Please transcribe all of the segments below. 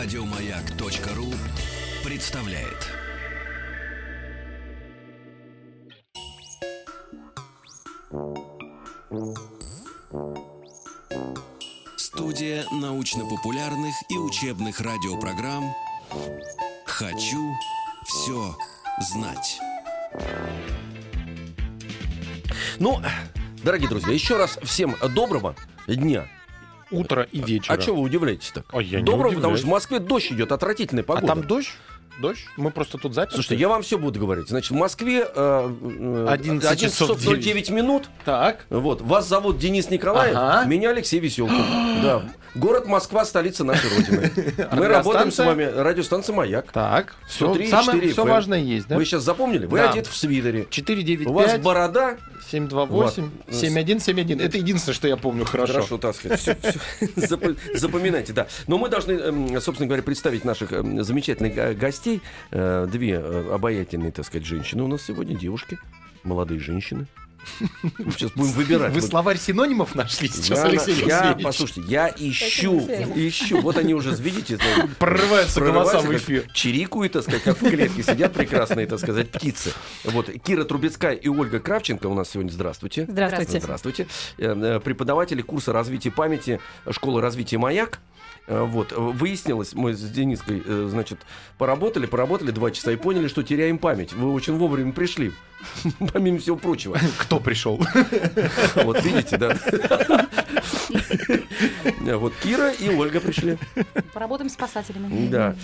Радиомаяк.ру представляет. Студия научно-популярных и учебных радиопрограмм «Хочу все знать». Ну, дорогие друзья, еще раз всем доброго дня. Утро и вечера. А что вы удивляетесь так? А я Доброго, потому что в Москве дождь идет, отвратительная А погода. там дождь? Дождь? Мы просто тут заперты. Слушайте, я вам все буду говорить. Значит, в Москве э, э, 11 11 часов часов 09 минут. Так. Вот. Вас зовут Денис Николаев, Ага. меня Алексей Веселкин. да. Город Москва, столица нашей Родины. Мы работаем с вами. Радиостанция «Маяк». Так. Все, 103,4 самое, все FM. важное есть, да? Вы сейчас запомнили? Вы Да. одет в свитере. 495 У вас борода. 728 Вот. 7171. Это единственное, что я помню хорошо. Хорошо, так сказать. Запо- Запоминайте, да. Но мы должны, эм, собственно говоря, представить наших эм, замечательных э, гостей. Э, Две э, обаятельные, так сказать, женщины у нас сегодня, девушки, молодые женщины. Сейчас будем выбирать. Вы Вот словарь синонимов нашли сейчас, я, Алексей я, послушайте, я ищу, ищу. Вот они уже, видите, знаете, Прорываются голоса в эфир. Чирикуют, так сказать, как в клетке сидят прекрасные, так сказать, птицы. Вот, Кира Трубецкая и Ольга Кравченко у нас сегодня. Здравствуйте. Здравствуйте. Здравствуйте. Э, Преподаватели курса развития памяти школы развития «Маяк». Э, Вот, э, выяснилось, мы с Дениской, э, значит, поработали, поработали два часа и поняли, что теряем память. Вы очень вовремя пришли, помимо всего прочего. Кто пришел? Вот видите, да. Вот Кира и Ольга пришли. Поработаем с спасателями. Да.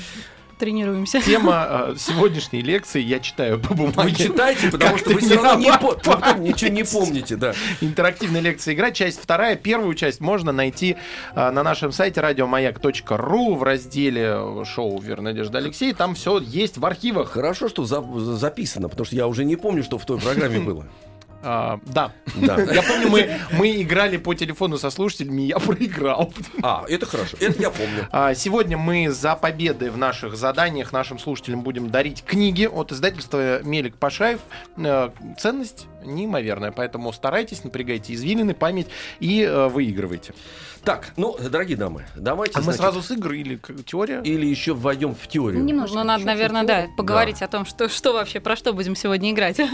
Тренируемся. Тема э, сегодняшней лекции я читаю по Вы бумаге. читайте, потому что вы все равно не по- вы ничего не помните, да. Интерактивная лекция игра, часть вторая. Первую часть можно найти а, на нашем сайте радиомаяк.ру в разделе шоу «Вера Надежда Алексей». Там все есть в архивах. Хорошо, что за- записано, потому что я уже не помню, что в той программе было. А, да. Да. Я помню, мы, мы играли по телефону со слушателями, и я проиграл. А, это хорошо. Это я помню. А, Сегодня мы за победы в наших заданиях нашим слушателям будем дарить книги от издательства Мелик Пашаев. Э, Ценность неимоверная, поэтому старайтесь, напрягайте извилины, память и э, выигрывайте. Так, ну, дорогие дамы, давайте. А мы значит, сразу с игр или теория? Или еще войдем в теорию. Немножко. Ну, надо, наверное, да, поговорить о том, что, что вообще, про что будем сегодня играть.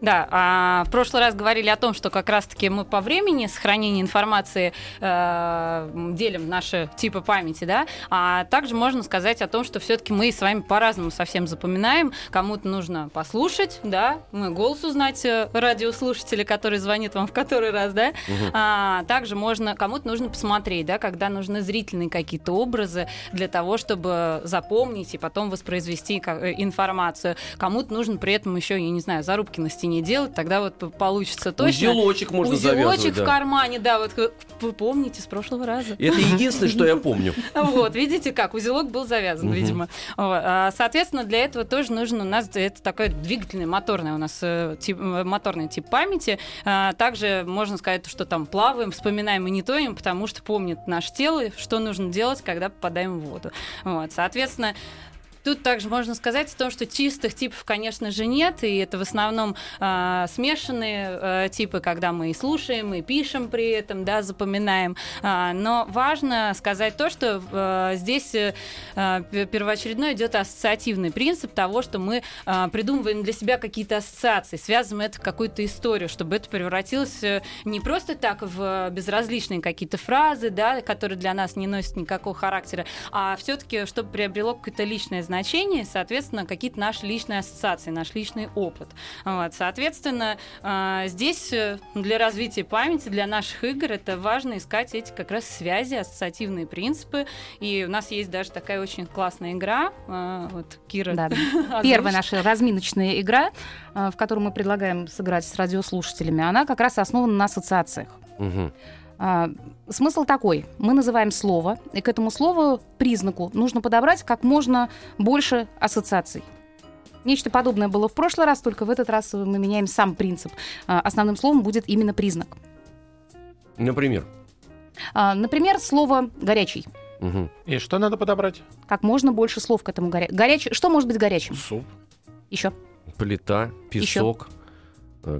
Да, а в прошлый раз говорили о том, что как раз-таки мы по времени сохранения информации э, делим наши типы памяти, да, а также можно сказать о том, что все-таки мы с вами по-разному совсем запоминаем. Кому-то нужно послушать, да, мы голос узнать э, радиослушателя, который звонит вам в который раз, да, а, также можно, кому-то нужно посмотреть, да, когда нужны зрительные какие-то образы для того, чтобы запомнить и потом воспроизвести э, информацию. Кому-то нужно при этом еще, я не знаю, зарубки на стене делать, тогда вот получится точно. Узелочек можно Узелочек завязывать. в да. кармане, да, вот э, вы помните с прошлого раза. Это единственное, что я помню. Вот, видите как, узелок был завязан, видимо. А, Соответственно, для этого тоже нужно у нас, это такой двигательный, моторный у нас э, э, моторный тип памяти. Также можно сказать, что там плаваем, вспоминаем и не тоем, потому что помнит наше тело, что нужно делать, когда попадаем в воду. Вот, соответственно, Тут также можно сказать о том, что чистых типов, конечно же, нет, и это в основном а, смешанные а, типы, когда мы и слушаем, и пишем при этом, да, запоминаем. А, но важно сказать то, что а, здесь э, пе- первоочередной идет ассоциативный принцип того, что мы а, придумываем для себя какие-то ассоциации, связываем это в какую-то историю, чтобы это превратилось э, не просто так в безразличные какие-то фразы, да, которые для нас не носят никакого характера, а все-таки, чтобы приобрело какое-то личное значение, соответственно, какие-то наши личные ассоциации, наш личный опыт. Вот, соответственно, а, здесь э, для развития памяти, для наших игр это важно искать эти как раз связи, ассоциативные принципы. И у нас есть даже такая очень классная игра. а, Вот Кира. Да. Первая наша разминочная игра, э, в которую мы предлагаем сыграть с радиослушателями, она как раз основана на ассоциациях. Мгм. А, Смысл такой. Мы называем слово, и к этому слову, признаку, нужно подобрать как можно больше ассоциаций. Нечто подобное было в прошлый раз, только в этот раз мы меняем сам принцип. А, Основным словом будет именно признак. Например. А, Например, слово «горячий». Мгм. И что надо подобрать? Как можно больше слов к этому горячему. Горяч... Что может быть горячим? Суп. Еще. Плита, песок, э,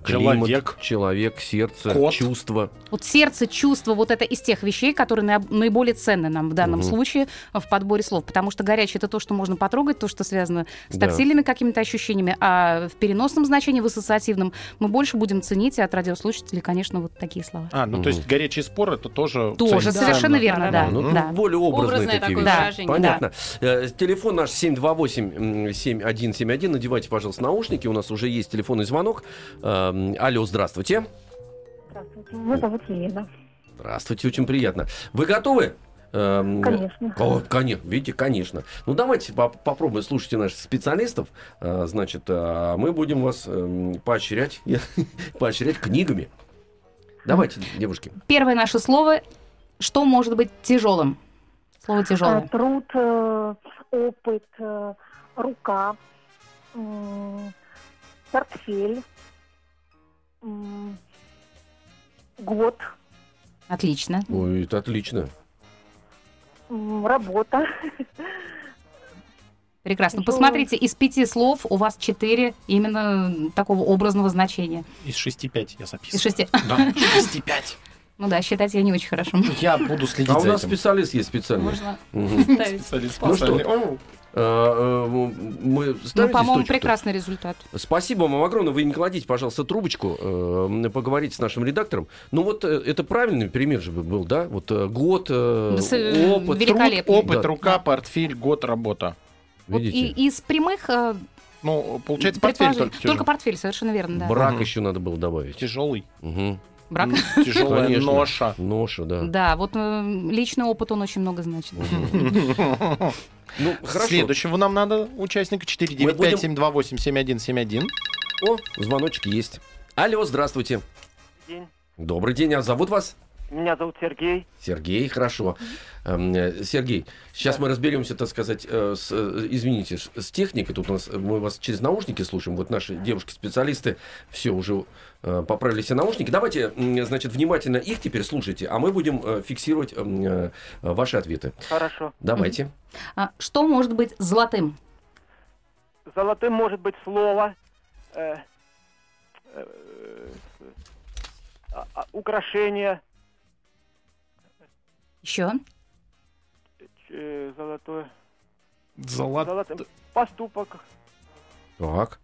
климат, Человек. человек, сердце, Кот. чувство. Вот сердце, чувство, вот это из тех вещей, которые наиб- наиболее ценны нам в данном Мгм. случае в подборе слов. Потому что горячее это то, что можно потрогать, то, что связано с Да. тактильными какими-то ощущениями, а в переносном значении, в ассоциативном, мы больше будем ценить и от радиослушателей, конечно, вот такие слова. А, ну Мгм. то есть горячий спор это тоже Тоже ценится. совершенно верно, да. Ну, да. более образные Образное такие такое вещи. выражение, Понятно. Э, Телефон наш 728-7171. Надевайте, пожалуйста, наушники. У нас уже есть телефонный звонок. Эм, Алло, здравствуйте. Здравствуйте, меня зовут Елена. Здравствуйте, очень приятно. Вы готовы? Эм, Конечно. О, конечно, видите, конечно. Ну, давайте по- попробуем, слушайте наших специалистов. А, Значит, а, мы будем вас эм, поощрять, поощрять книгами. Давайте, девушки. Первое наше слово, что может быть тяжелым? Слово А, тяжелое. Труд, э, опыт, э, рука, портфель, год, Отлично. Ой, это отлично. работа. Прекрасно. Посмотрите, из пяти слов у вас четыре именно такого образного значения. Из 6,5 я Из записываю. шести. Да, 6,5. Ну да, считать я не очень хорошо. Я буду следить А у за нас этим. специалист есть специальный. Можно ставить. Специалист Ну что? А, э, Мы Ну, по-моему, прекрасный результат. Спасибо вам огромное. Вы не кладите, пожалуйста, трубочку, э, поговорите с нашим редактором. Ну вот э, это правильный пример же был, да? Вот э, год, э, Да, с- опыт. Труд, опыт, Да. рука, портфель, год, работа. Вот Видите? и из прямых э, Ну, получается, портфель только, только портфель, совершенно верно, да. Брак Мгм. еще надо было добавить. Тяжелый. Мгм. Брак. Тяжелая Конечно. ноша. Ноша, да. Да, вот э, личный опыт, он очень много значит. Ну, хорошо. Следующего нам надо участника 495-728-7171. О, звоночек есть. Алло, здравствуйте. день. Добрый день, а зовут вас? Меня зовут Сергей. Сергей, хорошо. Эм, Сергей, сейчас мы разберемся, так сказать, э, с, э, извините, с техникой. Тут у нас мы вас через наушники слушаем. Вот наши девушки-специалисты все уже э, поправили все наушники. Давайте, значит, внимательно их теперь слушайте, а мы будем фиксировать ваши ответы. Хорошо. Давайте. А что может быть золотым? Золотым может быть слово. э, э, а- а- украшение. Еще? э, золотое. Золот... Золотым. Поступок. Так.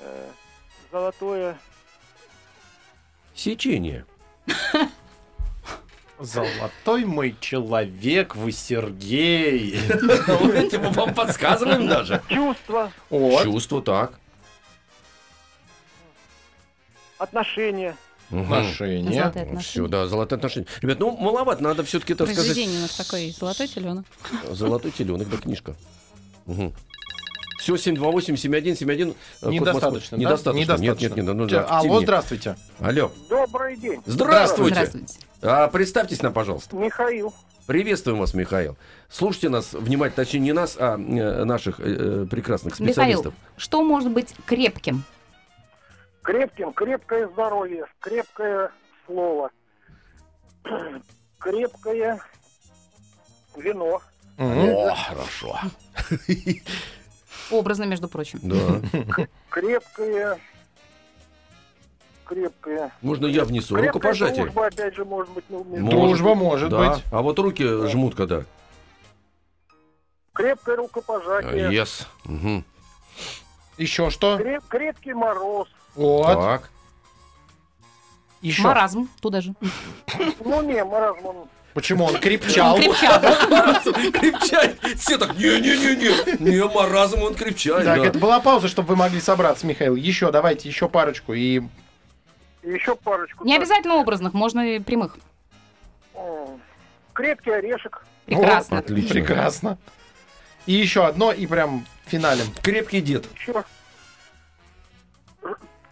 э, золотое. Сечение. Золотой мой человек, вы Сергей. Мы вам подсказываем даже. Чувство. Вот. Чувство, так. Отношения. Отношения. Золотые отношения. Все, да, золотые отношения. Ребят, ну маловато, надо все-таки, так сказать, Произведение у нас такое, золотой теленок. Золотой теленок, да, книжка. Все, 728-7171. э, Недостаточно, да? Недостаточно. Нет, нет, нет. ну, да, Алло, здравствуйте. Алло. Добрый день. Здравствуйте. Здравствуйте. А, представьтесь нам, пожалуйста. Михаил. Приветствуем вас, Михаил. Слушайте нас внимательно, точнее, не нас, а э, наших э, прекрасных Михаил, специалистов. что может быть крепким? Крепким, крепкое здоровье, крепкое слово, крепкое вино. О, хорошо. Образно, между прочим. Да. крепкое, крепкое. Можно я внесу? Крепкая Рукопожатие. дружба, опять же, может быть, ну, Может Дружба может Да. быть. А вот руки жмут когда? крепкое рукопожатие, Yes. Мгм. Еще что? креп- крепкий мороз. Вот. Так. Еще. Маразм, туда же. Ну, не, маразм, он Почему он крепчал? Он крепчал. Крепчает. Все так, не-не-не-не. Не, маразм он крепчает. Так, да. это была пауза, чтобы вы могли собраться, Михаил. Еще, давайте, еще парочку. И еще парочку. Не Так, обязательно образных, можно и прямых. Крепкий орешек, Прекрасно. Отлично. прекрасно. И еще одно, и прям финалем. Крепкий дед. еще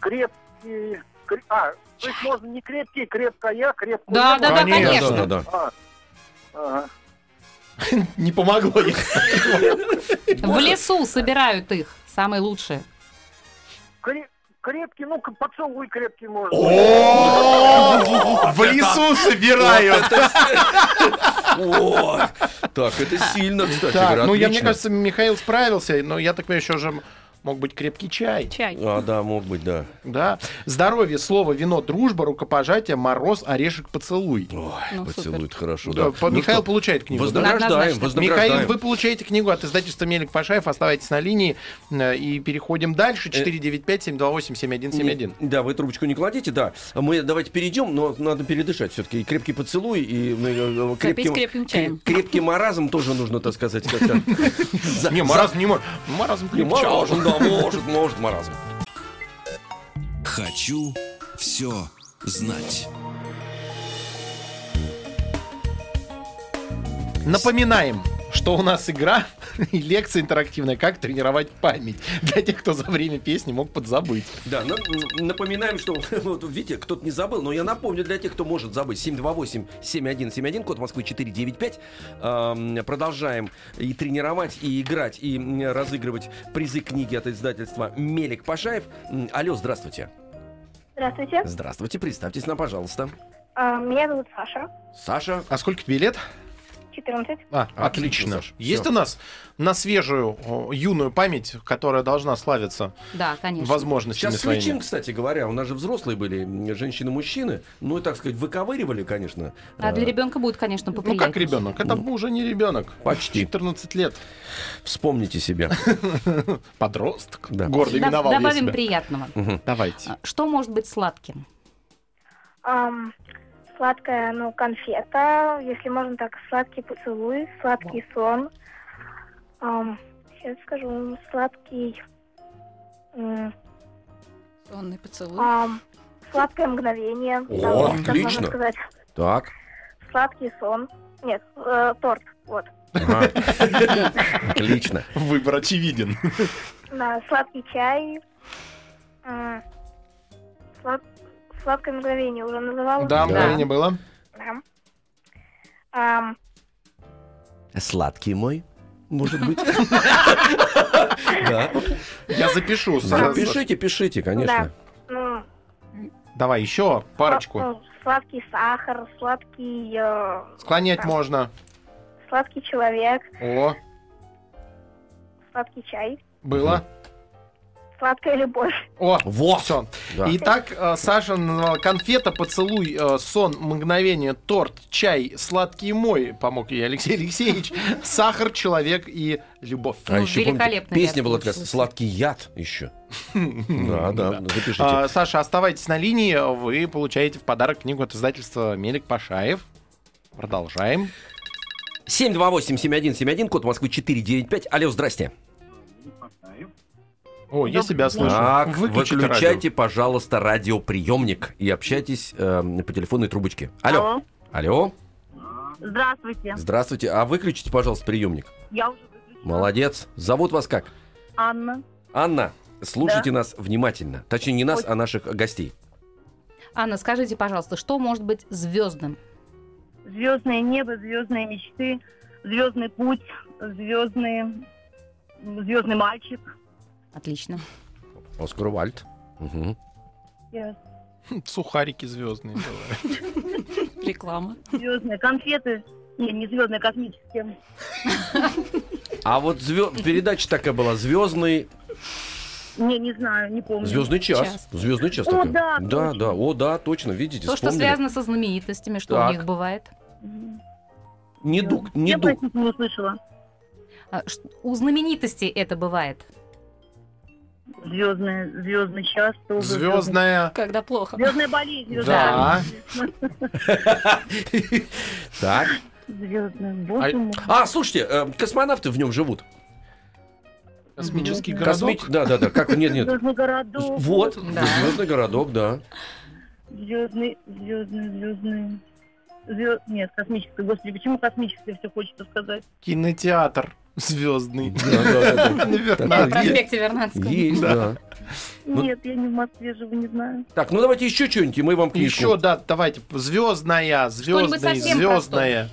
крепкий, кре- а, то есть можно не крепкий, крепкая, крепкая. Да, да, да, Конечно. конечно. Да, да, да. А, ага. Не помогло. В лесу собирают их, самые лучшие. Крепкий, ну, поцелуй крепкий можно. О, В лесу собирают. О, Так, это сильно, кстати ну я, мне кажется, Михаил справился, но я так понимаю, еще же Мог быть крепкий чай. Чай. А, да, мог быть, да. Да. Здоровье, слово, вино, дружба, рукопожатие, мороз, орешек, поцелуй. Ой, Ну, поцелует хорошо, Да, да. Ну Михаил что, получает книгу. да? Вознаграждаем, вознаграждаем. Михаил, вы получаете книгу от издательства Мелик Пашаев. Оставайтесь на линии э, и переходим дальше. 495-728-7171. Не- Да, вы трубочку не кладите, да. Мы давайте перейдем, но надо передышать все-таки. Крепкий поцелуй, и ну, э, крепкий, крепким чаем. креп- крепкий маразм тоже нужно, так сказать, как-то. Не, маразм не может. Маразм Не, крепче. Может, да, может, может маразм. Хочу все знать. Напоминаем, что у нас игра и лекция интерактивная «Как тренировать память» для тех, кто за время песни мог подзабыть. Да, м, напоминаем, что вот, видите, кто-то не забыл, но я напомню для тех, кто может забыть. 728-7171, код Москвы 495. Эм, продолжаем и тренировать, и играть, и разыгрывать призы книги от издательства Мелик Пашаев. Алло, здравствуйте. Здравствуйте. Здравствуйте, представьтесь нам, пожалуйста. А, Меня зовут Саша. Саша. А сколько тебе лет? 14. А, Отлично, Есть всё. у нас на свежую юную память, которая должна славиться Да, конечно. возможностями Сейчас своими? свечим, кстати говоря, у нас же взрослые были, женщины-мужчины, ну и, так сказать, выковыривали, конечно. А для Э, ребенка будет, конечно, Ну поприятнее. как ребенок? Это уже не ребенок. Почти. 14 лет. Вспомните себя. Подросток. Да. Гордо именовал Добавим приятного. Давайте. А, Что может быть сладким? Сладкая, ну, конфета, если можно так, сладкий поцелуй, сладкий сон. Ам, сейчас скажу, сладкий... м, Сонный поцелуй. ам, сладкое мгновение. О, Да, так отлично. можно сказать. Так. Сладкий сон. Нет, э, торт, вот. Ага. Отлично. Выбор очевиден. Да, сладкий чай. м, слад- Сладкое мгновение уже называла. Да, Да. мгновение было. Да. Ам, Сладкий мой, может быть. Да. Я запишу. Саша. Пишите, пишите, конечно. ну, Давай еще парочку. ну, сладкий сахар, сладкий, э, Склонять можно. сладкий человек, О, сладкий чай, было. Сладкая любовь. О, Вот. все. Да. Итак, э, Саша назвала конфета, поцелуй, э, сон, мгновение, торт, чай, сладкий мой, помог ей Алексей Алексеевич, сахар, человек и любовь. А Ну, еще, помните, песня была такая. «Сладкий яд» еще. Да, да, запишите. А, Саша, оставайтесь на линии, вы получаете в подарок книгу от издательства Мелик Пашаев. Продолжаем. 728-7171, код Москвы 495. Алло, здрасте. О, я себя слышу. Так, Выключите выключайте, пожалуйста, радиоприемник и общайтесь э, по телефонной трубочке. Алло. Алло. Здравствуйте. Здравствуйте. А выключите, пожалуйста, приемник. Я уже выключила. Молодец. Зовут вас как? Анна. Анна. Слушайте нас внимательно. Точнее, не нас, а наших гостей. Анна, скажите, пожалуйста, что может быть звездным? Звездное небо, звездные мечты, звездный путь, звездный, звездный мальчик. Отлично. Оскар Вальд. Я- радио. Сухарики звездные. Реклама. Звездные конфеты. Не, не звездные, космические. А вот звё- передача такая была «Звездный, Не, не знаю, не помню. звездный час». Час. Звездный час О, такая. да, да, точно. да. О, да, точно. Видите, То, что вспомнили. связано со знаменитостями, что Так. у них бывает. Мгм. Недуг, Я, недуг. простите, не услышала. А, У знаменитостей это бывает. Звездный, звездный час. тоже Звездная. Когда плохо. Звездная болезнь. Да. Так. Звездная, боже мой. А, слушайте, э, космонавты в нем живут. Космический Косми- городок. Да, да, да. Как нет, нет. Звездный городок. Вот, Да. звездный городок, да. Звездный, звездный, звездный. Звезд... Нет, космический. Господи, почему космический все хочется сказать? Кинотеатр звездный. В проспекте Вернадского. Есть, да. Ну- Нет, я не в Москве живу, не знаю. Так, ну давайте еще что-нибудь, и мы вам книжку. Еще, да, давайте. Звездная, звездная, звездная.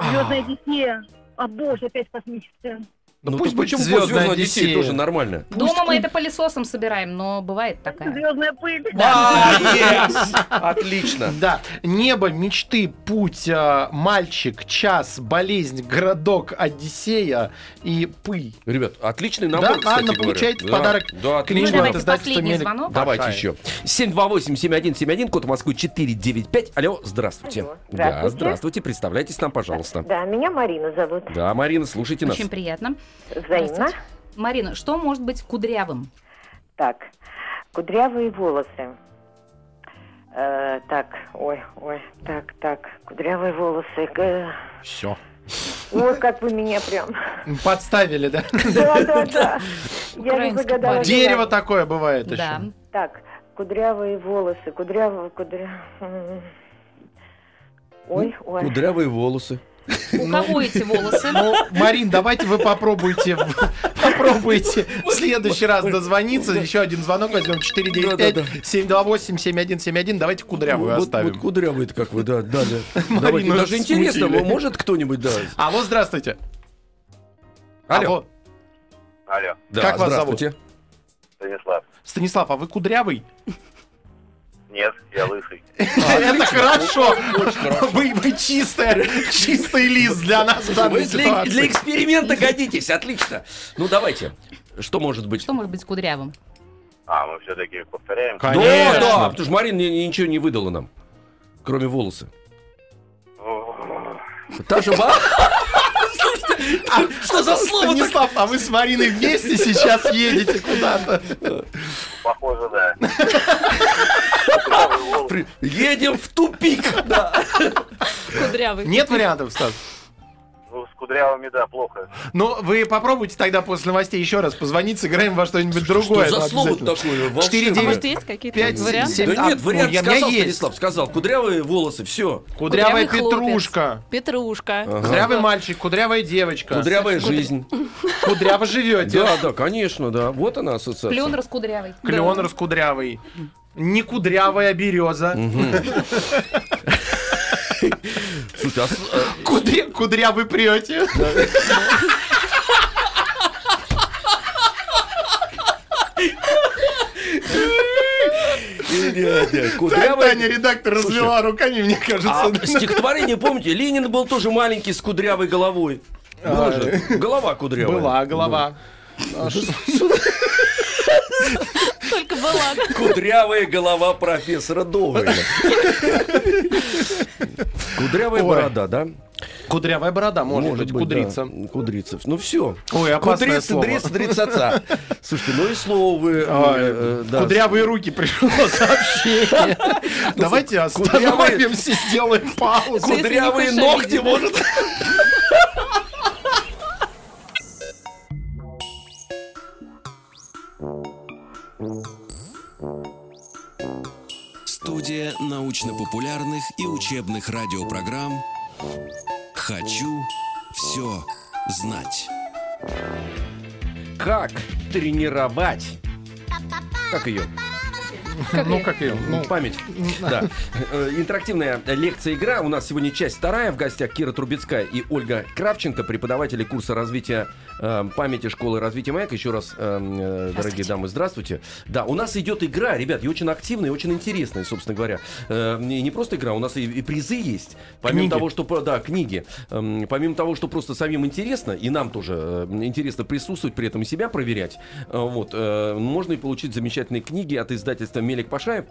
Звездная Одиссея. А боже, опять космическая. Ну, Ну, пусть почему «Звездная Одиссея». тоже нормально? Дома мы это пылесосом собираем, но бывает такая. Звездная пыль. А, yes! Отлично. Да, небо, мечты, путь, а, мальчик, час, болезнь, городок, Одиссея и пыль. Ребят, отличный Да, набор, кстати Анна, говоря. получаете Да, подарок. Да, давайте издательство последний «Мелик». звонок. Давайте Большая. еще. 728-7171, код Москвы 495. Алло, здравствуйте. Алло, Да, здравствуйте. здравствуйте. Представляйтесь нам, пожалуйста. Да, меня Марина зовут. Да, Марина, слушайте нас. Очень приятно. Взаимно. Марина, что может быть кудрявым? Так, кудрявые волосы. Э, так, ой, ой, так, так, кудрявые волосы. Э, Все. Ой, как вы меня прям. Подставили, да? Да, да, да. Я не загадала. Дерево такое бывает еще. Да. Так, кудрявые волосы, кудрявые, кудря... м. Ой, ой. Кудрявые волосы. У кого эти волосы? Ну, Марин, давайте вы попробуйте, попробуйте в следующий раз дозвониться. Еще один звонок возьмем 495-728-7171. Давайте кудрявую вот, оставим. Вот кудрявые это как вы, да. Марину Давайте, даже интересно, может кто-нибудь, да. Алло, здравствуйте. Алло. Алло, Да, Как вас здравствуйте. Станислав. Станислав, а вы кудрявый? Нет, я лысый. Это хорошо. Вы, чистый лист для нас для, эксперимента годитесь, отлично. Ну давайте. Что может быть? Что может быть кудрявым? А, мы все-таки повторяем. Конечно. Да, да, потому что Марина ни- ничего не выдала нам, кроме волосы. Та же ба- Слушайте, а что за слово Станислав, а вы с Мариной вместе сейчас едете куда-то? Похоже, да. При- Едем в тупик. Да. Кудрявый. Нет вариантов, Стас? Ну, с кудрявыми, да, плохо. Ну, вы попробуйте тогда после новостей еще раз позвонить, сыграем во что-нибудь другое. Что за слово такое? А волшебное? может, есть какие-то Пять, варианты? семь. Да А, нет, вариант ну, сказал есть. Станислав, сказал. Кудрявые волосы, все. Кудрявая Кудрявый хлопец. петрушка. Петрушка. Кудрявый мальчик, кудрявая девочка. Кудрявая жизнь. Кудряво живете. Да, да, конечно, да. Вот она ассоциация. Клен раскудрявый. Клен раскудрявый. Не кудрявая береза. А с- а, Кудре- Кудрявый прете. э, э, Кудрявая... Таня, редактор, развела руками, мне кажется. А стихотворение, помните, Ленин был тоже маленький с кудрявой головой. Была же голова кудрявая. Была голова. Только была. Кудрявая голова профессора Довлина. Кудрявая борода, да? Кудрявая борода, может, быть, кудрица. да. Кудрицев. Ну все. Ой, опасное Кудрица, слово. дрец, дрецаца. Слушайте, ну и слово вы... э, э, да. Кудрявые руки пришло сообщение. Давайте остановимся, сделаем паузу. Кудрявые ногти, может. Студия научно-популярных и учебных радиопрограмм «Хочу все знать». Как тренировать? Как ее? Ну, как ее? Ну, Память. Да. Э, Интерактивная лекция-игра. У нас сегодня часть вторая. В гостях Кира Трубецкая и Ольга Кравченко, преподаватели курса развития памяти школы развития маяк. Еще раз, э, э, дорогие дамы, здравствуйте. Да, у нас идет игра, ребят, и очень активная, и очень интересная, собственно говоря. Э, не, не просто игра, у нас и, и призы есть. Помимо Книги. того, что, да, книги. Эм, помимо того, что просто самим интересно, и нам тоже интересно присутствовать, при этом и себя проверять, э, вот, э, можно и получить замечательные книги от издательства Мелик Пашаев.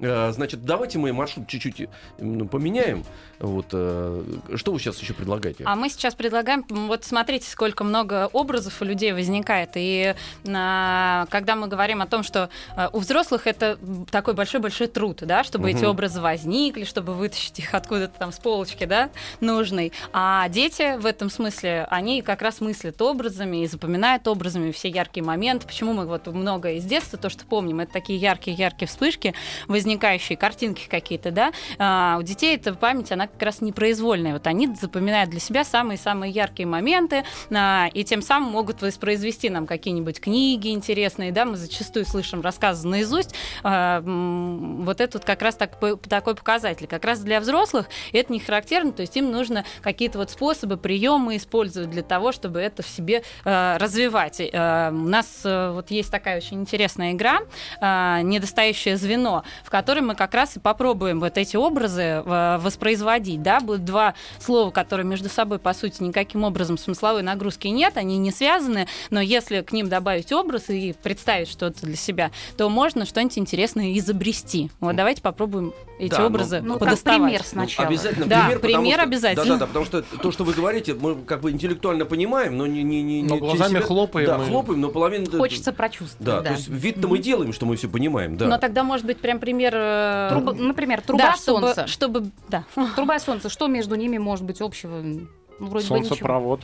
Э, Значит, давайте мы маршрут чуть-чуть э, ну, поменяем. Вот, э, что вы сейчас еще предлагаете? А мы сейчас предлагаем, вот смотрите, сколько много образов у людей возникает. И а, когда мы говорим о том, что а, у взрослых это такой большой-большой труд, да, чтобы эти Мгм. образы возникли, чтобы вытащить их откуда-то там с полочки, да, нужный. А дети в этом смысле, они как раз мыслят образами и запоминают образами все яркие моменты. Почему мы вот много из детства, то, что помним, это такие яркие-яркие вспышки возникают возникающие картинки какие-то, да, а, у детей эта память, она как раз непроизвольная. Вот они запоминают для себя самые-самые яркие моменты, а, и тем самым могут воспроизвести нам какие-нибудь книги интересные, да, мы зачастую слышим рассказы наизусть. А, вот это вот как раз так, такой показатель. Как раз для взрослых это не характерно, то есть им нужно какие-то вот способы, приемы использовать для того, чтобы это в себе э, развивать. Э, у нас э, вот есть такая очень интересная игра э, «Недостающее звено», в которой мы как раз и попробуем вот эти образы э, воспроизводить. Да? Будут два слова, которые между собой, по сути, никаким образом смысловой нагрузки нет, они не связаны, но если к ним добавить образ и представить что-то для себя, то можно что-нибудь интересное изобрести. Вот давайте попробуем эти Да, ну, образы Ну, как подоставать. пример Ну, сначала. обязательно Да, пример, пример что- обязательно. Да, да, да, потому что то, что вы говорите, мы как бы интеллектуально понимаем, но не, не, не, Но не глазами себя- хлопаем Да, и- хлопаем, но половина. Хочется прочувствовать, Да, да. то есть вид-то мы делаем, что мы все понимаем, да. Но тогда может быть прям пример. э, Труба- например, труба да, чтобы, солнца. чтобы, да. Труба и солнце. Что между ними может быть общего? Ну, вроде бы ничего. Солнцепровод.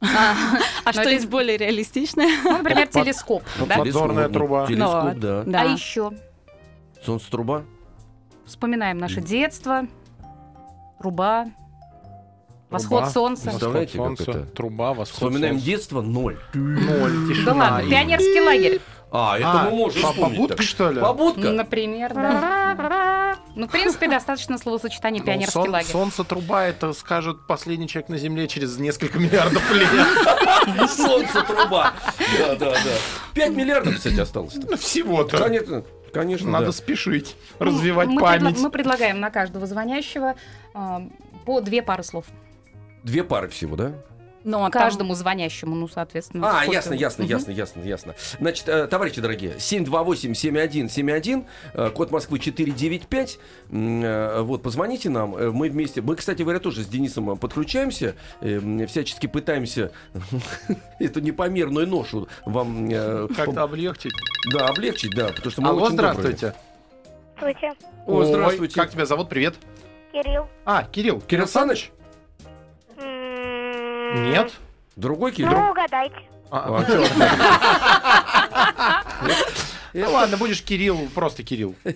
А Но что есть более реалистичное? Ну, например, телескоп. Подзорная Ну, труба. Телескоп, Ну, да. Да. А еще Солнце-труба. Вспоминаем наше детство, труба, восход Труба. солнца. Представляете, Восход как солнца, это? Труба, восход Вспоминаем солнца. детство ноль. Ноль, Да тишина. ладно, И- пионерский лагерь. А, это А, мы можем по- вспомнить. побудка, так. что ли? Побудка? Например, да. Ну, в принципе, достаточно словосочетания Ну, пионерский сон- лагерь. Солнце труба, это скажет последний человек на Земле через несколько миллиардов лет. Солнце-труба. Да, да, да. Пять миллиардов, кстати, осталось. Ну, Всего-то. Конечно, конечно, Надо да. спешить, Ну, развивать мы предла- память. Мы предлагаем на каждого звонящего а, по две пары слов. Две пары всего, да? Ну, а там- Каждому звонящему, ну, соответственно. А, сколько? ясно, ясно, Мгм. ясно, ясно, ясно. Значит, э, товарищи дорогие, 728-7171, э, код Москвы 495. М, э, Вот, позвоните нам, мы вместе, мы, кстати говоря, тоже с Денисом подключаемся, всячески пытаемся эту непомерную ношу вам Как-то облегчить. да, облегчить, да, потому что мы Алло, очень добрые. здравствуйте. Здравствуйте, О, здравствуйте. Как тебя зовут? Привет. Кирилл. А, Кирилл. Кирилл Саныч? Нет. Другой Кирилл? Ну, угадайте. А, А. Ну ладно, будешь Кирилл, просто Кирилл. Да,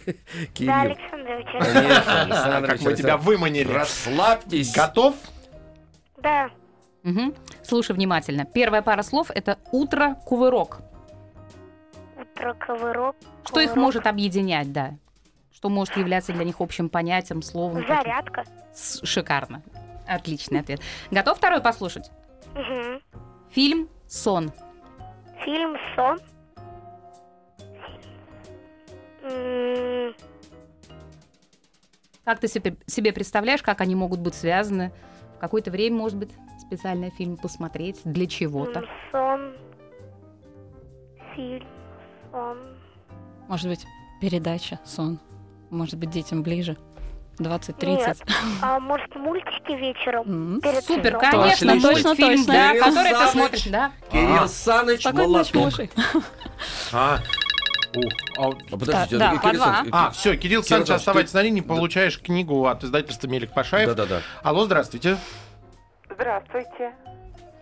Кирилл. Александрович. Конечно, Александр Как мы тебя Александрович. выманили. Расслабьтесь. Готов? Да. Слушай внимательно. Первая пара слов – это утро-кувырок. Утро, ковырок. Что их может объединять, да? Что может являться для них общим понятием, словом? Зарядка. Шикарно. Отличный ответ. Готов второй послушать? Мгм. Фильм «Сон». Фильм «Сон». Как ты себе, себе представляешь, как они могут быть связаны? В какое-то время, может быть, специальный фильм посмотреть для чего-то? Сон. Фильм. Сон. Может быть, передача, сон. Может быть, детям ближе. 20-30. Нет. А может, мультики вечером? Перед Супер, сном? конечно, Точно, точно, точно. точно. Да, Кирилл который ты Саныч. смотришь, да. Кирилл Саныч, Спокойной ночи, молоток. А, Ух, а, А подождите, Да, а, да, Кирилл. Саныч, а, все, Кирилл Саныч, Саныч, оставайтесь ты- на линии, получаешь книгу от издательства Мелик Пашаев. Да-да-да. Алло, здравствуйте. Здравствуйте,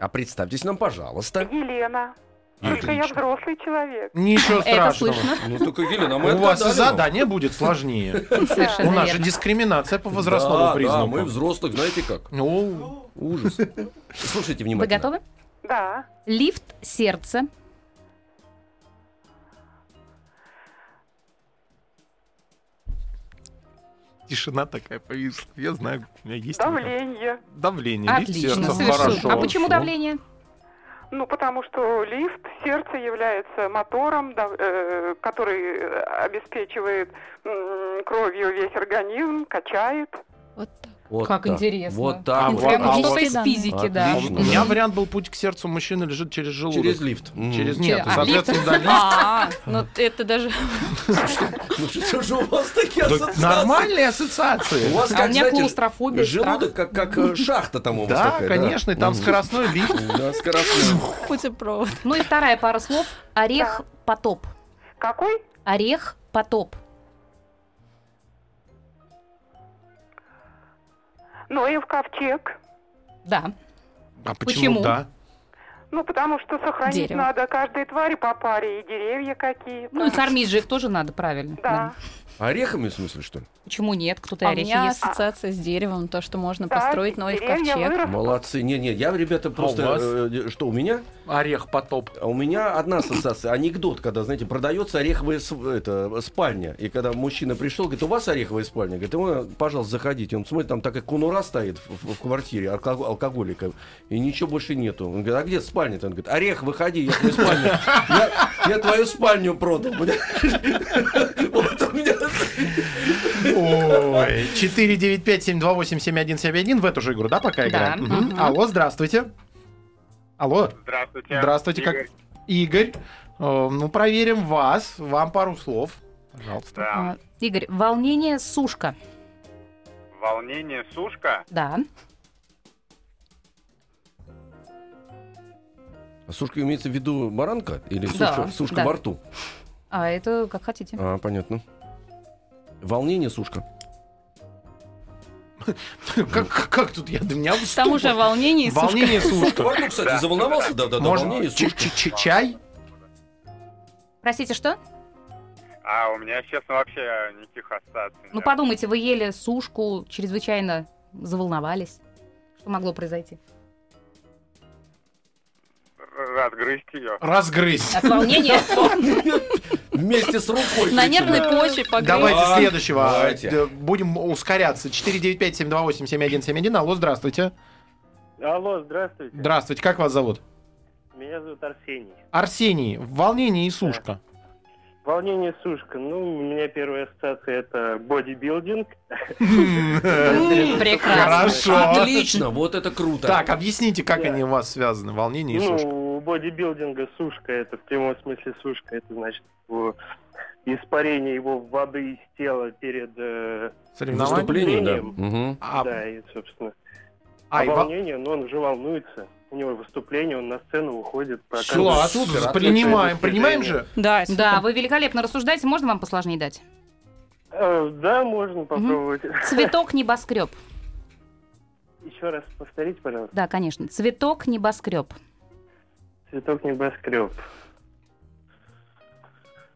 А представьтесь нам, пожалуйста. Елена. Только я взрослый человек. Ничего Это страшного. слышно. Ну только, Елена, мы У вас и задание будет сложнее. У нас же дискриминация по возрастному Да, да, признаку. мы взрослых, знаете как? Ну, Ужас. Слушайте Вы внимательно. готовы? Да. Лифт сердца. тишина такая повисла. Я знаю, у меня есть Давление. давление. лифт Отлично, сердца, совершенно. хорошо. А почему давление? Ну, потому что лифт сердца является мотором, да, э, который э, обеспечивает м, кровью весь организм, качает. Вот так. Вот Как так. интересно. Вот так. А вот. Прямо а чисто вот- из физики, да. А Отлично. У меня вариант был путь к сердцу мужчины лежит через желудок. Через лифт. М. Через Че, нет, а, соответственно, да, лифт. А, ну это даже... Ну что же у вас такие ассоциации? Нормальные У ассоциации. вас А у как, знаете, клаустрофобия, желудок как, как э, шахта там у вас Да, конечно, и там скоростной лифт. Да, скоростной. Путепровод. Ну и вторая пара слов. Орех потоп. Какой? Орех потоп. Ноев ковчег. Да. А Почему? почему да? Ну, потому что сохранить Дерево. надо каждой твари по паре, и деревья какие-то. Ну и кормить же их тоже надо правильно. Да. Орехами, в смысле, что ли? Почему нет? Кто-то А у орехи меня ест. ассоциация с деревом, то, что можно Да, построить новый ковчег. Молодцы. Не, не, я, ребята, просто... вас? э, что, у меня? Орех потоп. А у меня одна ассоциация. Анекдот, когда, знаете, продается ореховая это, спальня. И когда мужчина пришел, говорит, у вас ореховая спальня? Говорит, «Ой, пожалуйста, заходите. Он смотрит, там такая конура стоит в, в- в квартире алко- алкоголика. И ничего больше нету. Он говорит, а где спальня-то? Он говорит, орех, выходи, я твою спальню. Я, я твою спальню продал. Вот у меня... Ой, 495-728-7171 в эту же игру, да, пока играем? Мгм. Алло, здравствуйте. Алло, Здравствуйте. здравствуйте, как... Игорь. Э, Ну, проверим вас. Вам пару слов. Пожалуйста. Да. А, Игорь, волнение сушка. Волнение, сушка. Да. Сушка имеется в виду баранка? Или Да, сушка, сушка да. во рту? А это как хотите. А, понятно. Волнение, сушка. Как, как тут я? Да меня Там уже волнение и сушка. Волнение Сушка во рту, кстати, заволновался? Да, да, да, Можно волнение, чай? Простите, что? А у меня, честно, вообще никаких ассоциаций. Ну подумайте, вы ели сушку, чрезвычайно заволновались. Что могло произойти? Разгрызть ее. Разгрызть. От волнения? Вместе с рукой. На нервной почве погрыз. Давайте следующего. Будем ускоряться. 495-728-7171. Алло, здравствуйте. Алло, здравствуйте. Здравствуйте, как вас зовут? Меня зовут Арсений. Арсений, волнение и сушка. Волнение сушка. Ну, у меня первая ассоциация это бодибилдинг. Прекрасно. Хорошо. Отлично, вот это круто. Так, объясните, как Да. они у вас связаны, волнение и сушка. У бодибилдинга сушка, это в прямом смысле сушка, это значит испарение его воды из тела перед э, Соревнования? Выступление, да. А, да, и, собственно. а, во- волнение, но он же волнуется. У него выступление, он на сцену выходит. Класс, Супер, принимаем. Принимаем же? Да, Да, вы великолепно рассуждаете. Можно вам посложнее дать? Э, да, можно попробовать. Цветок небоскреб. Еще раз повторите, пожалуйста. Да, конечно. Цветок небоскреб. Цветок небоскреб.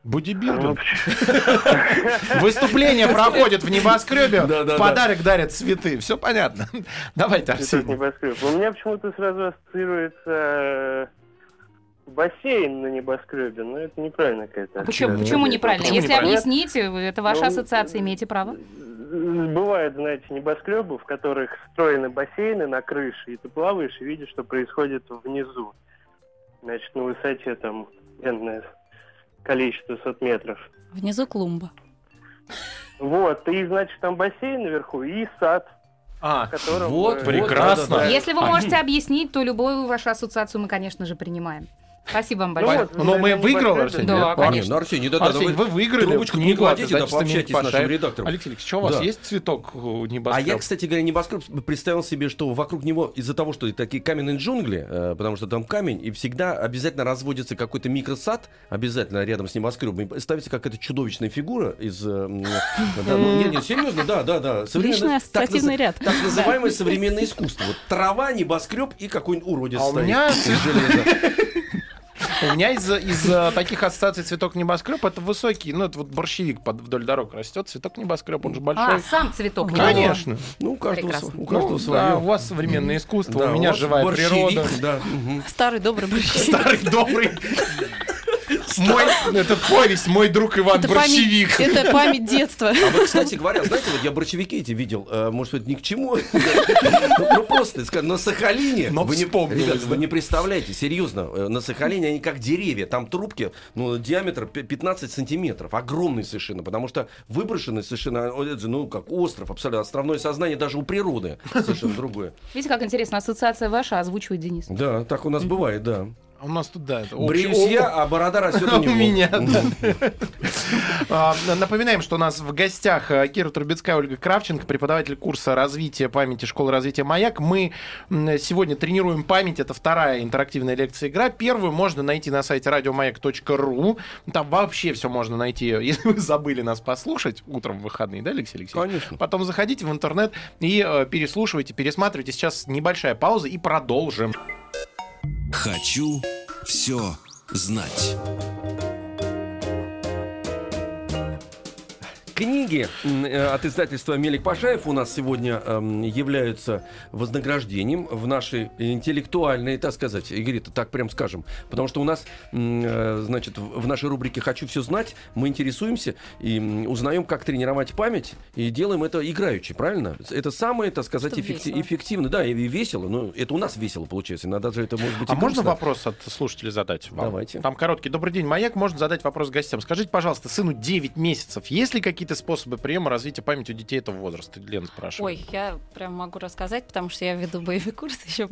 Бодибилдинг. Выступление проходит в небоскребе, в подарок дарят цветы. Все понятно. Давайте, Арсений. небоскреб. У меня почему-то сразу ассоциируется э, бассейн на небоскребе, но это неправильно какая-то. А почему, почему неправильно? Почему Если неправильно? объясните, это ваша Ну, ассоциация, имеете право. Бывают, знаете, небоскребы, в которых встроены бассейны на крыше, и ты плаваешь и видишь, что происходит внизу. Значит, на высоте там энное количество сот метров. Внизу клумба. Вот, и, значит, там бассейн наверху и сад, А, котором... Вот, э, прекрасно. да, да, да. Если вы А. можете объяснить, то любую вашу ассоциацию мы, конечно же, принимаем. Спасибо вам Ну большое. вот, Но мы выиграл, Арсений? Да, нет? конечно. Арсений, ну, Арсений, да, да, Арсений, вы вы выиграли трубочку не кладите, да, пообщайтесь с нашим редактором. Алексей Алексеевич, что у вас Да. есть цветок э, А небоскреб? я, кстати говоря, небоскреб представил себе, что вокруг него из-за того, что такие каменные джунгли, э, потому что там камень, и всегда обязательно разводится какой-то микросад, обязательно рядом с небоскребом, и ставится какая-то чудовищная фигура из... э, да, ну, не, не, серьезно, да, да, да. современное- Личный так ассоциативный ряд. Так называемое современное искусство. Трава, небоскреб и какой-нибудь уродец А у стоит меня-. У меня из, из таких ассоциаций цветок небоскреб это высокий, ну это вот борщевик под, вдоль дорог растет, цветок небоскреб, он же большой. А, сам цветок. Конечно. Ну, у каждого, Прекрасно. у каждого Ну, свое. да, у вас современное искусство, Да, у меня вас живая борщевик, природа. Да, мгм. Старый добрый борщевик. Старый добрый. Мой, это повесть, мой друг Иван Это Борщевик. память, это память детства. А вот, кстати говоря, знаете, вот я борщевики эти видел, э, может, это ни к чему, ну просто, на Сахалине, Но вы не, да. вы не представляете, серьезно, э, на Сахалине они как деревья, там трубки, ну, диаметр пи- 15 сантиметров, огромные совершенно, потому что выброшены совершенно, ну, как остров, абсолютно, островное сознание даже у природы совершенно другое. Видите, как интересно, ассоциация ваша озвучивает Денис. Да, так у нас бывает, да. У нас тут, да, это общий- Бреюсь я, а борода растет у У него. меня, да. Мгм. А, Напоминаем, что у нас в гостях э, Кира Трубецкая, Ольга Кравченко, преподаватель курса развития памяти школы развития «Маяк». Мы сегодня тренируем память. Это вторая интерактивная лекция-игра. Первую можно найти на сайте радиомаяк.ру. Там вообще все можно найти, если вы забыли нас послушать утром в выходные, да, Алексей Алексеевич? Конечно. Потом заходите в интернет и э, переслушивайте, пересматривайте. Сейчас небольшая пауза и продолжим. Хочу все знать. Книги э, от издательства Мелик Пашаев у нас сегодня эм, являются вознаграждением в нашей интеллектуальной, так сказать, Игорь, так прям скажем. Потому что у нас, э, значит, в нашей рубрике «Хочу все знать» мы интересуемся и узнаем, как тренировать память, и делаем это играючи, правильно? Это самое, так сказать, Чтоб эффекти- весело. эффективно. Да, и весело. Но это у нас весело получается. Иногда же это может быть А и можно вопрос от слушателей задать? вам? Давайте. Там короткий. Добрый день, Маяк. Можно задать вопрос гостям. Скажите, пожалуйста, сыну 9 месяцев. Есть ли какие-то способы приема развития памяти у детей этого возраста? Лена спрашивает. Ой, я прям могу рассказать, потому что я веду боевой курс еще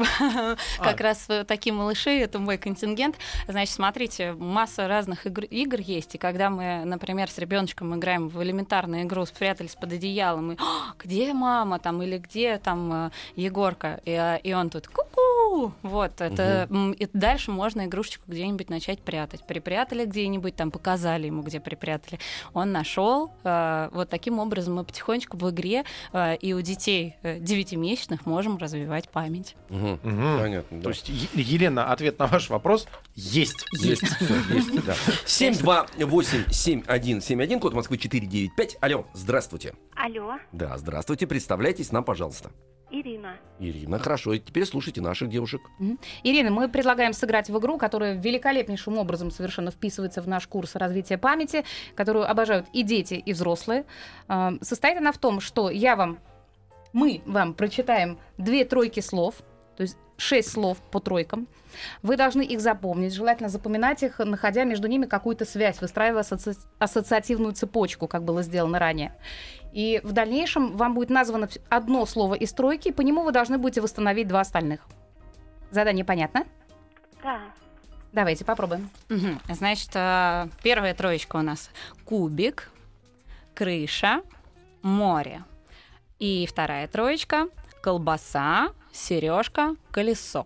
как раз э, такие малыши, это мой контингент. Значит, смотрите, масса разных игр, игр есть, и когда мы, например, с ребеночком играем в элементарную игру, спрятались под одеялом, и «А, где мама там или где там э, Егорка, и, э, и он тут ку-ку, вот это м, и дальше можно игрушечку где-нибудь начать прятать. Припрятали где-нибудь, там показали ему, где припрятали. Он нашел. Э, Вот таким образом мы потихонечку в игре э, и у детей э, девятимесячных можем развивать память. Мгм. Мгм. Понятно, да. То есть, Елена, ответ на ваш вопрос есть. Есть, есть, да. 728-7171, код Москвы 495. Алло, здравствуйте. Алло, Да, здравствуйте, представляйтесь нам, пожалуйста. Ирина. Ирина, хорошо, и теперь слушайте наших девушек. Ирина, мы предлагаем сыграть в игру, которая великолепнейшим образом совершенно вписывается в наш курс развития памяти, которую обожают и дети, и взрослые. А, Состоит она в том, что я вам, мы вам прочитаем две тройки слов, то есть шесть слов по тройкам. Вы должны их запомнить, желательно запоминать их, находя между ними какую-то связь, выстраивая асоци- ассоциативную цепочку, как было сделано ранее. И в дальнейшем вам будет названо одно слово из тройки, и по нему вы должны будете восстановить два остальных. Задание понятно? Да. Давайте попробуем. Мгм. Значит, э, первая троечка у нас кубик, крыша, море. И вторая троечка колбаса, сережка, колесо.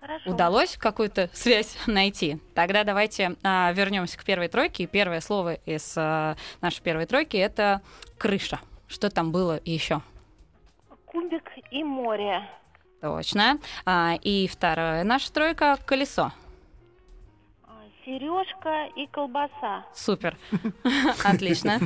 Хорошо. Удалось какую-то связь найти? Тогда давайте а, вернемся к первой тройке. И первое слово из а, нашей первой тройки это крыша. Что там было еще? Кубик и море. Точно. А, и вторая наша тройка колесо. Сережка и колбаса. Супер. Отлично.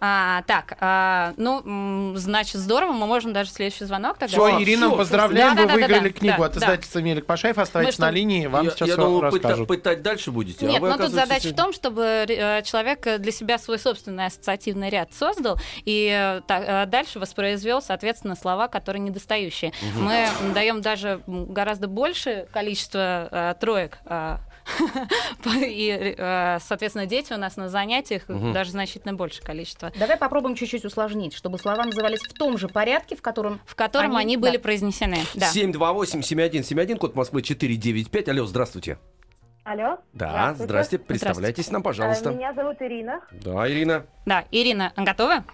А, так, а, ну, значит, здорово, мы можем даже следующий звонок тогда. Все, Ирина, всё, поздравляем, да, вы да, да, выиграли да, книгу да, от да. издательства Мелик Пашаев. Оставайтесь Мы на линии, вам я сейчас я думал, пыта- расскажут. пытать дальше будете. а Нет, вы, ну тут задача в том, чтобы э, человек для себя свой собственный ассоциативный ряд создал и э, та- э, дальше воспроизвел, соответственно, слова, которые недостающие. Мы даем даже гораздо больше количество э, троек. э, И, э, соответственно, дети у нас на занятиях Мгм. даже значительно больше количество, Давай попробуем чуть-чуть усложнить, чтобы слова назывались в том же порядке, в котором... в котором Они- они, да. были произнесены. Да. 728-7171, код Москвы 495. Алло, здравствуйте. Алло? Да, здрасте, представляйтесь нам, Э, пожалуйста. Меня зовут Ирина. Да, Ирина. да, Ирина, готова?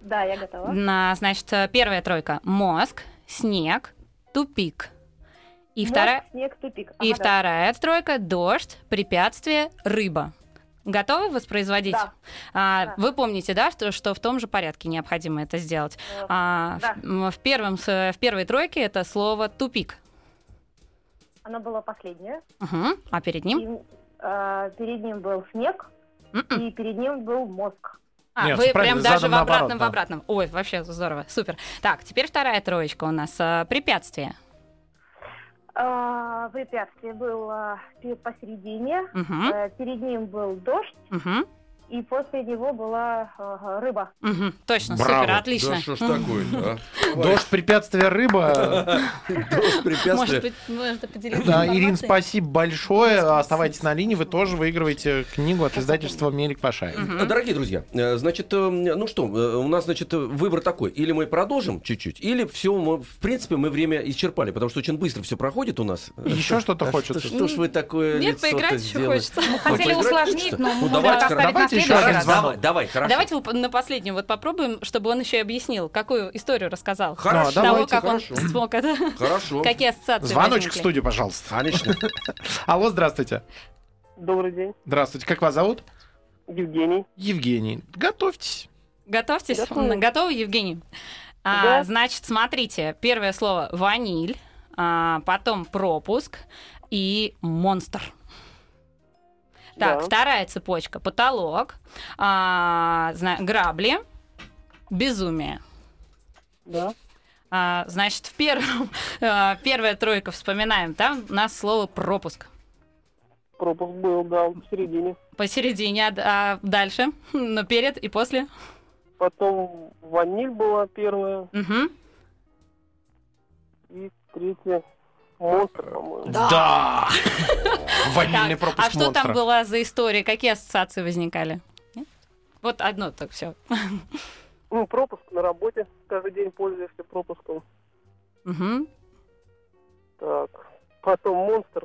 Да, я готова. На, значит, э, первая тройка. Мозг, снег, тупик. И Мозг, вторая, снег, тупик. и Ага, да. вторая тройка. Дождь, препятствие, рыба. Готовы воспроизводить? Да. А, Да. Вы помните, да, что, что в том же порядке необходимо это сделать? Э, А, да. в, м, в первом, в первой тройке это слово тупик. Она была последняя. Мгм. А перед ним? И, э, перед ним был снег, М-м. и перед ним был мозг. А, Нет, вы прям даже в задом наоборот, обратном, в да. обратном. Ой, вообще здорово, супер. Так, теперь вторая троечка у нас. а, Препятствие. Э, препятствие было пе- посередине. Э, перед ним был дождь, Мгм. И после него была э, рыба. Мгм. Точно, Браво. супер, отлично. Да что ж Мгм. такое-то, а? Дождь, препятствие, рыба. Дождь, Может препятствие. быть, можно поделиться Да, Ирин, спасибо большое. Оставайтесь на линии, вы тоже выигрываете книгу от издательства Мелик Пашаев. Мгм. Дорогие друзья, э, значит, э, ну что, э, у нас, значит, э, выбор такой. Или мы продолжим чуть-чуть, или все, мы, в принципе, мы время исчерпали, потому что очень быстро все проходит у нас. Еще что-то хочется? Что, ж вы такое Нет, поиграть еще хочется. Мы хотели усложнить, но можем давайте, оставить еще раз. звонок. Давай, давай, хорошо. Давайте на последнем вот попробуем, чтобы он еще и объяснил, какую историю рассказал. Хорошо, а Того, давайте, как хорошо. он смог это. Хорошо. Какие ассоциации Звоночек в студию, пожалуйста. Конечно. Алло, здравствуйте. Добрый день, Здравствуйте, как вас зовут? Евгений. Евгений. Готовьтесь. Готовьтесь. Готова. Готовы, Евгений? А, Да. Значит, смотрите, первое слово ваниль, а, потом пропуск и монстр. Так, Да. вторая цепочка. Потолок, а, зна- грабли, безумие. Да. А, значит, в первом, а, первая тройка вспоминаем. Там у нас слово пропуск. Пропуск был, да, в середине. Посередине, а а дальше, но перед и после. Потом ваниль была первая. Мгм. И третья монстр, по-моему. Да! Ванильный Так, пропуск а что там была за история? Какие ассоциации возникали? Нет? Вот одно так все. Ну, пропуск на работе. Каждый день пользуешься пропуском. Так. Потом монстр.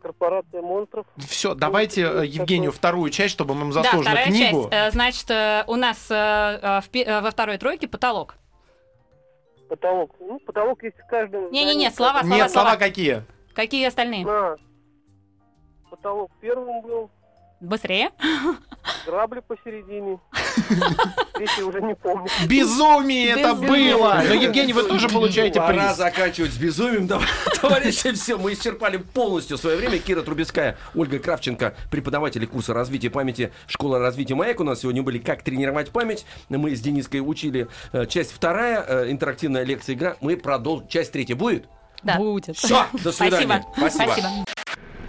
Корпорация монстров. Все, давайте э, Евгению вторую часть, чтобы мы ему Да, заслуженно вторая книгу. часть. Э, Значит, э, у нас э, э, э, во второй тройке потолок. Потолок. Ну, потолок есть в каждом. Не-не-не, слова, слова, Нет, слова слова. какие? Какие остальные? На. Потолок первым был. Быстрее. Грабли посередине. Третий уже не помню. Безумие это было! Но, Евгений, вы тоже получаете Пора приз. заканчивать с безумием. Товар- Товарищи, все, мы исчерпали полностью свое время. Кира Трубецкая, Ольга Кравченко, преподаватели курса развития памяти Школа развития Маяк. У нас сегодня были «Как тренировать память». Мы с Дениской учили э, часть вторая, э, интерактивная лекция игра. Мы продолжим. Часть третья будет? Да. Будет. Все, до свидания. Спасибо. Спасибо.